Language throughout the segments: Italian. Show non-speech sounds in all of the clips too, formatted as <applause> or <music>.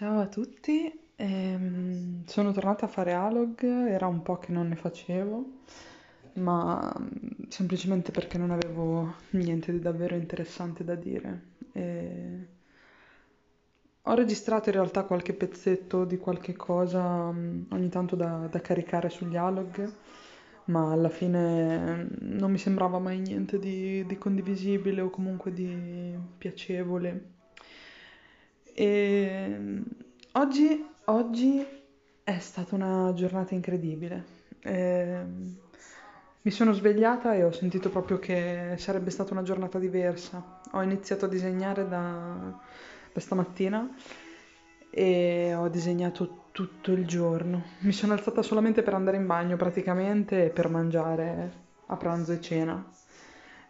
Ciao a tutti, ehm, sono tornata a fare Alog, era un po' che non ne facevo, ma mm, semplicemente perché non avevo niente di davvero interessante da dire. E Ho registrato in realtà qualche pezzetto di qualche cosa mm, ogni tanto da, da caricare sugli Alog, ma alla fine mm, non mi sembrava mai niente di, di condivisibile o comunque di piacevole. E oggi, oggi è stata una giornata incredibile. Ehm, mi sono svegliata e ho sentito proprio che sarebbe stata una giornata diversa. Ho iniziato a disegnare da, da stamattina e ho disegnato tutto il giorno. Mi sono alzata solamente per andare in bagno praticamente e per mangiare a pranzo e cena.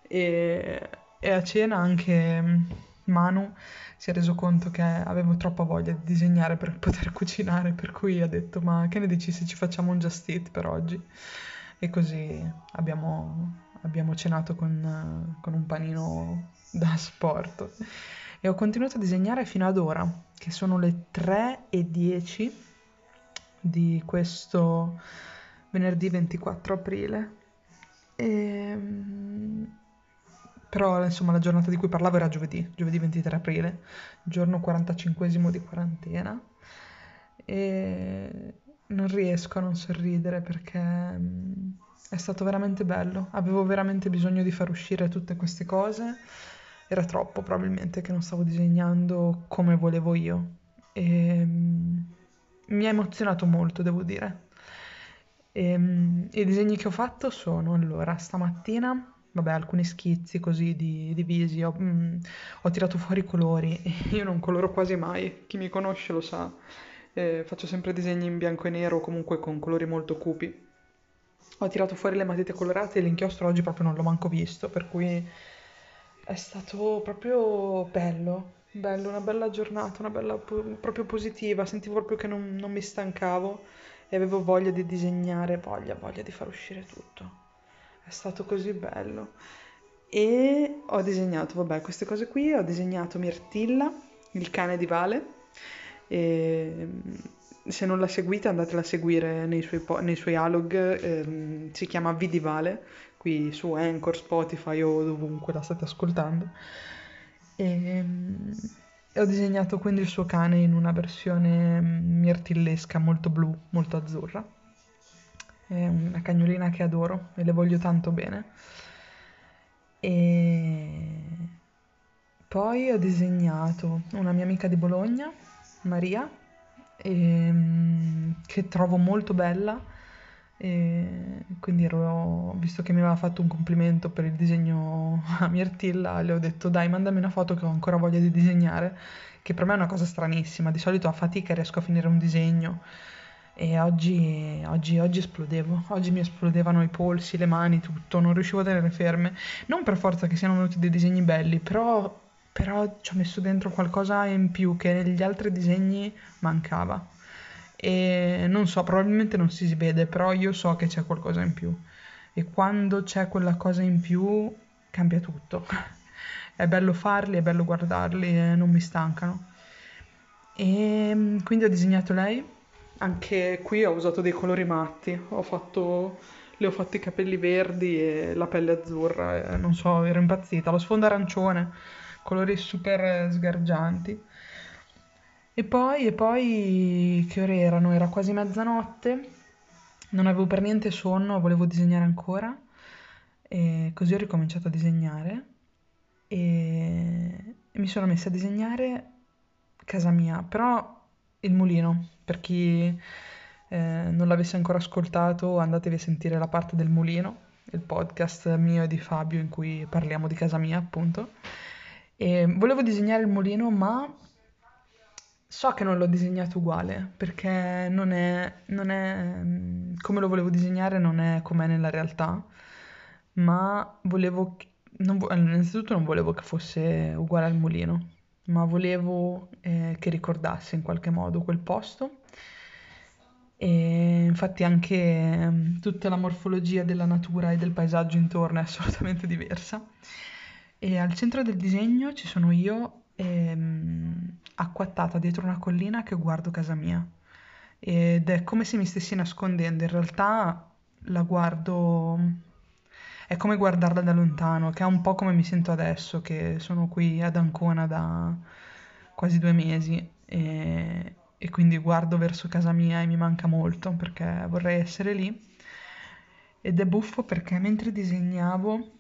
E, e a cena anche Manu si è reso conto che avevo troppa voglia di disegnare per poter <laughs> cucinare, per cui ha detto ma che ne dici se ci facciamo un Just Eat per oggi? E così abbiamo, abbiamo cenato con, con un panino da sport. E ho continuato a disegnare fino ad ora, che sono le 3 e 10 di questo venerdì 24 aprile. E, però insomma la giornata di cui parlavo era giovedì, giovedì 23 aprile, giorno 45 di quarantena. E non riesco a non sorridere perché mm, è stato veramente bello. Avevo veramente bisogno di far uscire tutte queste cose. Era troppo probabilmente che non stavo disegnando come volevo io. E mm, mi ha emozionato molto, devo dire. E, mm, I disegni che ho fatto sono allora stamattina vabbè, alcuni schizzi così di, di visi, ho, mm, ho tirato fuori i colori, <laughs> io non coloro quasi mai, chi mi conosce lo sa, eh, faccio sempre disegni in bianco e nero, comunque con colori molto cupi. Ho tirato fuori le matite colorate e l'inchiostro oggi proprio non l'ho manco visto, per cui è stato proprio bello, bello, una bella giornata, una bella proprio positiva, sentivo proprio che non, non mi stancavo e avevo voglia di disegnare, voglia, voglia di far uscire tutto. È stato così bello. E ho disegnato, vabbè, queste cose qui, ho disegnato Mirtilla, il cane di Vale. E se non la seguite andatela a seguire nei suoi, po- nei suoi alog, ehm, si chiama V qui su Anchor, Spotify o dovunque la state ascoltando. E, e ho disegnato quindi il suo cane in una versione mirtillesca molto blu, molto azzurra. È una cagnolina che adoro e le voglio tanto bene. E poi ho disegnato una mia amica di Bologna, Maria, e, mm, che trovo molto bella. E quindi ero, visto che mi aveva fatto un complimento per il disegno a Mirtilla, le ho detto dai mandami una foto che ho ancora voglia di disegnare, che per me è una cosa stranissima, di solito a fatica riesco a finire un disegno e oggi, oggi, oggi esplodevo, oggi mi esplodevano i polsi, le mani, tutto, non riuscivo a tenere ferme. Non per forza che siano venuti dei disegni belli, però, però ci ho messo dentro qualcosa in più che negli altri disegni mancava. E non so, probabilmente non si vede, però io so che c'è qualcosa in più. E quando c'è quella cosa in più, cambia tutto. <laughs> È bello farli, è bello guardarli e non mi stancano. E quindi ho disegnato lei anche qui ho usato dei colori matti, ho fatto, le ho fatti i capelli verdi e la pelle azzurra, e non so, ero impazzita. Lo sfondo arancione, colori super sgargianti. E poi, e poi, che ore erano? Era quasi mezzanotte, non avevo per niente sonno, volevo disegnare ancora, e così ho ricominciato a disegnare e, e mi sono messa a disegnare casa mia, però il mulino, per chi eh, non l'avesse ancora ascoltato, andatevi a sentire la parte del mulino, il podcast mio e di Fabio in cui parliamo di casa mia, appunto. E volevo disegnare il mulino, ma so che non l'ho disegnato uguale, perché non è, non è come lo volevo disegnare, non è com'è nella realtà, ma volevo, non, innanzitutto non volevo che fosse uguale al mulino, ma volevo eh, che ricordasse in qualche modo quel posto. E infatti anche eh, tutta la morfologia della natura e del paesaggio intorno è <laughs> assolutamente diversa. E al centro del disegno ci sono io ehm, acquattata dietro una collina che guardo casa mia ed è come se mi stessi nascondendo. In realtà la guardo, è come guardarla da lontano, che è un po' come mi sento adesso, che sono qui ad Ancona da quasi due mesi e, e quindi guardo verso casa mia e mi manca molto perché vorrei essere lì. Ed è buffo perché mentre disegnavo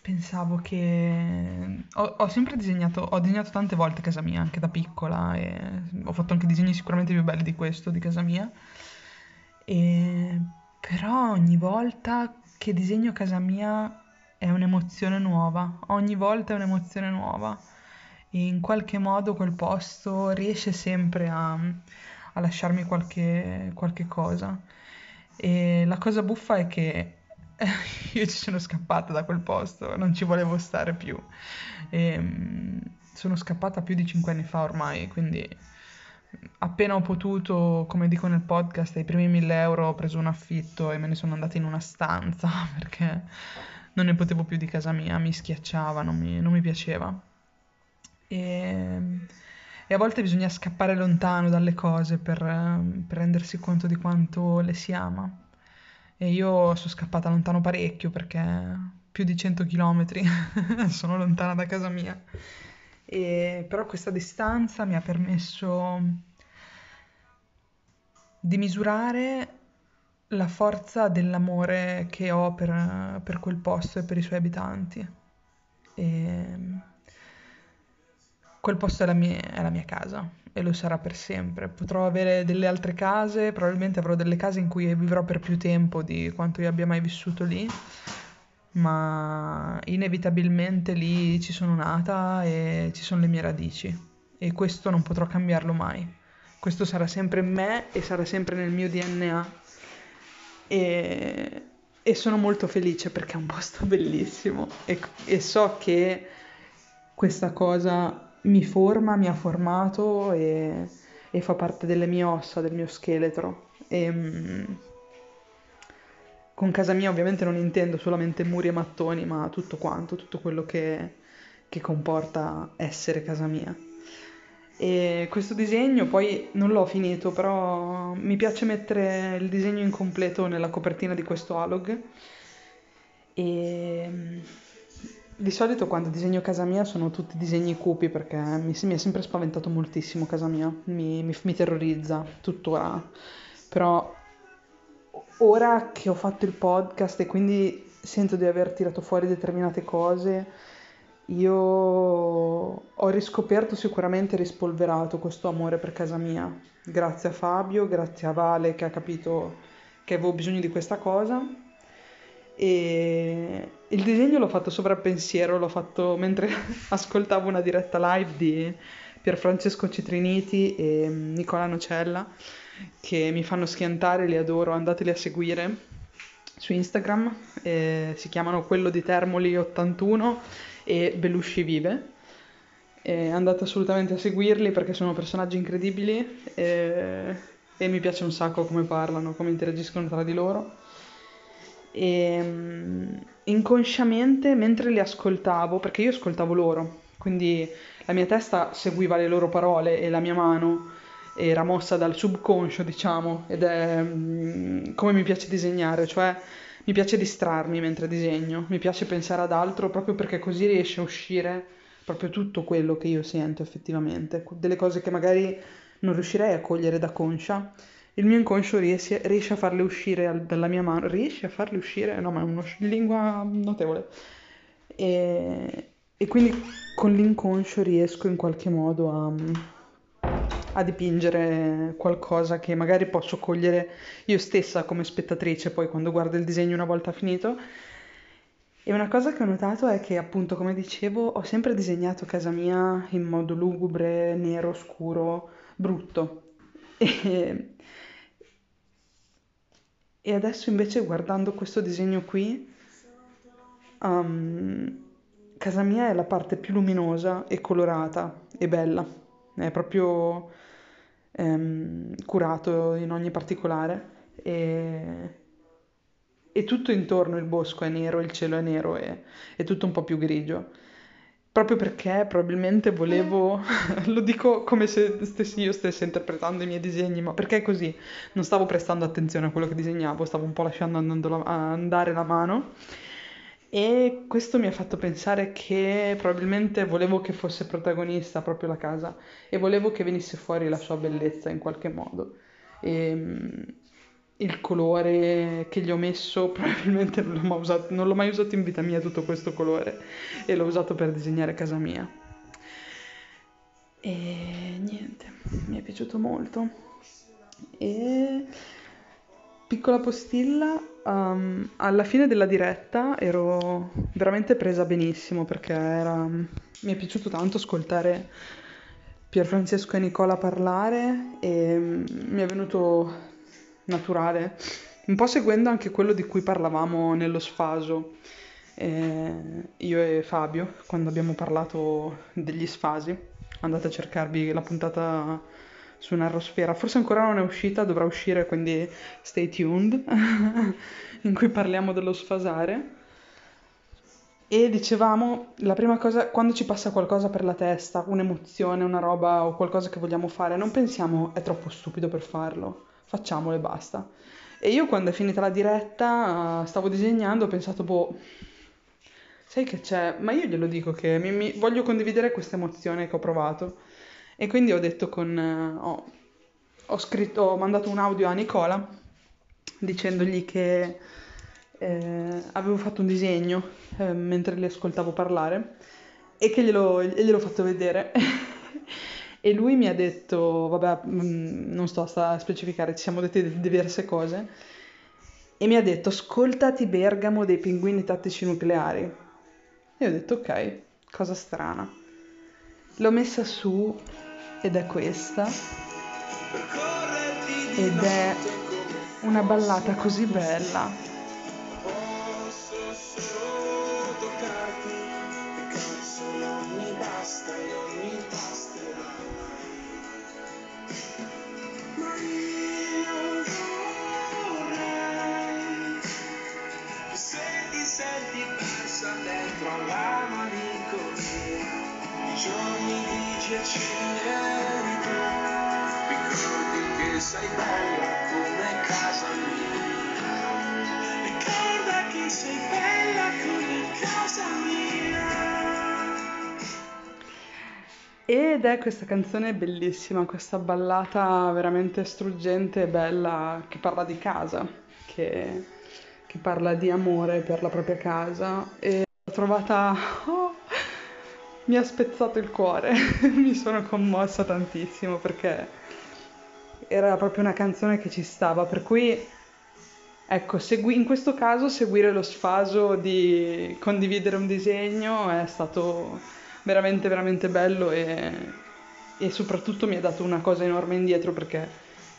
pensavo che ho, ho sempre disegnato, ho disegnato tante volte casa mia, anche da piccola, e ho fatto anche disegni sicuramente più belli di questo, di casa mia. E però ogni volta che disegno casa mia è un'emozione nuova, ogni volta è un'emozione nuova e in qualche modo quel posto riesce sempre a, a lasciarmi qualche, qualche cosa. E la cosa buffa è che <laughs> io ci sono scappata da quel posto, non ci volevo stare più. E, mm, sono scappata più di cinque anni fa ormai, quindi appena ho potuto, come dico nel podcast, ai primi 1000 euro ho preso un affitto e me ne sono andata in una stanza <laughs> perché non ne potevo più di casa mia, mi schiacciava, non mi, non mi piaceva. E, e, a volte bisogna scappare lontano dalle cose per, per rendersi conto di quanto le si ama. E io sono scappata lontano parecchio perché più di 100 km <laughs> sono lontana da casa mia. E, però questa distanza mi ha permesso di misurare la forza dell'amore che ho per, per quel posto e per i suoi abitanti. E quel posto è la, mia, è la mia casa e lo sarà per sempre. Potrò avere delle altre case, probabilmente avrò delle case in cui vivrò per più tempo di quanto io abbia mai vissuto lì ma inevitabilmente lì ci sono nata e ci sono le mie radici e questo non potrò cambiarlo mai. Questo sarà sempre in me e sarà sempre nel mio DNA e, e sono molto felice perché è un posto <laughs> bellissimo e, e so che questa cosa mi forma, mi ha formato e, e fa parte delle mie ossa, del mio scheletro. E, mm, con casa mia ovviamente non intendo solamente muri e mattoni, ma tutto quanto, tutto quello che, che comporta essere casa mia. E questo disegno poi non l'ho finito, però mi piace mettere il disegno incompleto nella copertina di questo alog. E di solito quando disegno casa mia sono tutti disegni cupi perché mi, mi è sempre spaventato moltissimo casa mia, mi, mi, mi terrorizza tuttora. Però ora che ho fatto il podcast e quindi sento di aver tirato fuori determinate cose, io ho riscoperto sicuramente rispolverato questo amore per casa mia. Grazie a Fabio, grazie a Vale che ha capito che avevo bisogno di questa cosa. E il disegno l'ho fatto sopra pensiero, l'ho fatto mentre <laughs> ascoltavo una diretta live di Pierfrancesco Citriniti e Nicola Nocella che mi fanno schiantare, li adoro, andateli a seguire su Instagram, eh, si chiamano quello di Termoli 81 e Belushi Vive. Eh, andate assolutamente a seguirli perché sono personaggi incredibili eh, e mi piace un sacco come parlano, come interagiscono tra di loro. E um, inconsciamente mentre li ascoltavo, perché io ascoltavo loro, quindi la mia testa seguiva le loro parole e la mia mano era mossa dal subconscio, diciamo, ed è um, come mi piace disegnare, cioè mi piace distrarmi mentre disegno, mi piace pensare ad altro proprio perché così riesce a uscire proprio tutto quello che io sento effettivamente, delle cose che magari non riuscirei a cogliere da conscia. Il mio inconscio riesce, riesce a farle uscire dalla mia mano, riesce a farle uscire, no ma è una lingua notevole. E, e quindi con l'inconscio riesco in qualche modo a a dipingere qualcosa che magari posso cogliere io stessa come spettatrice poi quando guardo il disegno una volta finito. E una cosa che ho notato è che appunto, come dicevo, ho sempre disegnato casa mia in modo lugubre, nero, scuro, brutto. E, e adesso invece guardando questo disegno qui, um, casa mia è la parte più luminosa e colorata e bella. È proprio ehm, curato in ogni particolare e, e, tutto intorno il bosco è nero, il cielo è nero e è tutto un po' più grigio. proprio perché probabilmente volevo, <laughs> lo dico come se stessi io stessi interpretando i miei disegni, ma perché è così, non stavo prestando attenzione a quello che disegnavo, stavo un po' lasciando la, andare la mano e questo mi ha fatto pensare che probabilmente volevo che fosse protagonista proprio la casa e volevo che venisse fuori la sua bellezza in qualche modo. E, ehm, il colore che gli ho messo <laughs> probabilmente non l'ho, mai usato, non l'ho mai usato in vita mia tutto questo colore e l'ho usato per disegnare casa mia. E niente, mi è piaciuto molto. E piccola postilla, um, alla fine della diretta ero veramente presa benissimo perché era, mi è piaciuto tanto ascoltare Pier Francesco e Nicola parlare e mi è venuto naturale, un po' seguendo anche quello di cui parlavamo nello sfaso, eh, io e Fabio, quando abbiamo parlato degli sfasi. Andate a cercarvi la puntata su Narrosfera, forse ancora non è uscita, dovrà uscire, quindi stay tuned, <laughs> in cui parliamo dello sfasare. E dicevamo, la prima cosa, quando ci passa qualcosa per la testa, un'emozione, una roba o qualcosa che vogliamo fare, non pensiamo è troppo stupido per farlo facciamolo e basta. E io quando è finita la diretta stavo disegnando, ho pensato, boh, sai che c'è? Ma io glielo dico che mi, mi, voglio condividere questa emozione che ho provato. E quindi ho detto con... ho, ho, scritto, ho mandato un audio a Nicola dicendogli che eh, avevo fatto un disegno eh, mentre li ascoltavo parlare e che glielo, gliel'ho fatto vedere. <laughs> E lui mi ha detto, vabbè, mm, non sto a specificare, ci siamo detti diverse cose, e mi ha detto, ascoltati Bergamo dei pinguini tattici nucleari. E ho detto, ok, cosa strana. L'ho messa su ed è questa. Ed è una ballata così bella. Ed è questa canzone bellissima, questa ballata veramente struggente e bella che parla di casa, che, che parla di amore per la propria casa. E l'ho trovata... Oh, mi ha spezzato il cuore, <laughs> mi sono commossa tantissimo perché era proprio una canzone che ci stava, per cui ecco, segui- in questo caso seguire lo sfaso di condividere un disegno è stato veramente veramente bello e, e soprattutto mi ha dato una cosa enorme indietro perché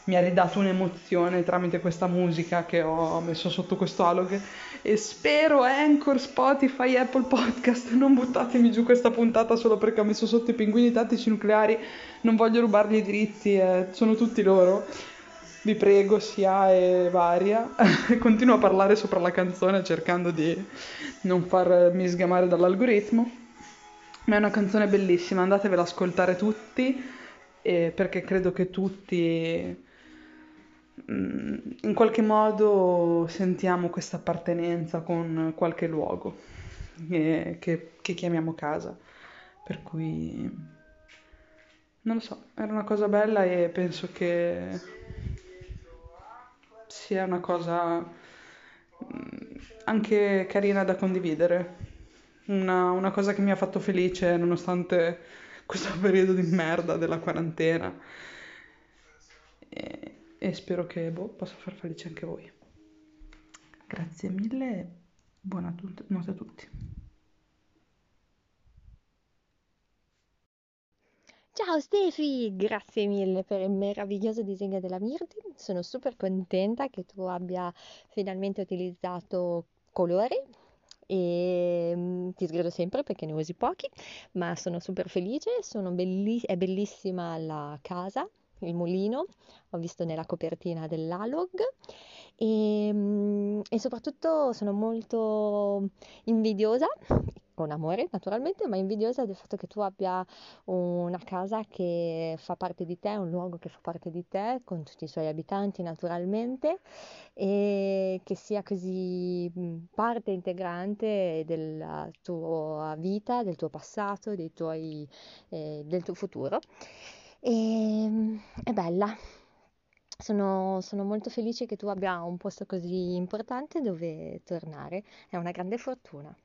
mi ha ridato un'emozione tramite questa musica che ho messo sotto questo alog e spero Anchor, Spotify, Apple Podcast non buttatemi giù questa puntata solo perché ho messo sotto i pinguini tattici nucleari. Non voglio rubargli i diritti eh, sono tutti loro. Vi prego sia e varia. <laughs> Continuo a parlare sopra la canzone cercando di non farmi sgamare dall'algoritmo. Ma è una canzone bellissima andatevela ad ascoltare tutti eh, perché credo che tutti in qualche modo sentiamo questa appartenenza con qualche luogo che, che, che, chiamiamo casa. Per cui non lo so, era una cosa bella e penso che sia una cosa mm, anche carina da condividere. Una, una cosa che mi ha fatto felice nonostante questo <laughs> periodo di merda della quarantena. E spero che boh, possa far felice anche voi. Grazie mille e buonanotte a tutti. Ciao Stefi, grazie mille per il meraviglioso disegno della Mirti. Sono super contenta che tu abbia finalmente utilizzato colori e mm, ti sgrido sempre perché ne usi pochi, ma sono super felice, sono belli- è bellissima la casa il mulino, ho visto nella copertina dell'Alog e, mm, e soprattutto sono molto invidiosa con amore naturalmente, ma invidiosa del fatto che tu abbia una casa che fa parte di te, un luogo che fa parte di te, con tutti i suoi abitanti naturalmente, e che sia così parte integrante della tua vita, del tuo passato, tuoi, eh, del tuo futuro. E, è bella. Sono, sono molto felice che tu abbia un posto così importante dove tornare, è una grande fortuna.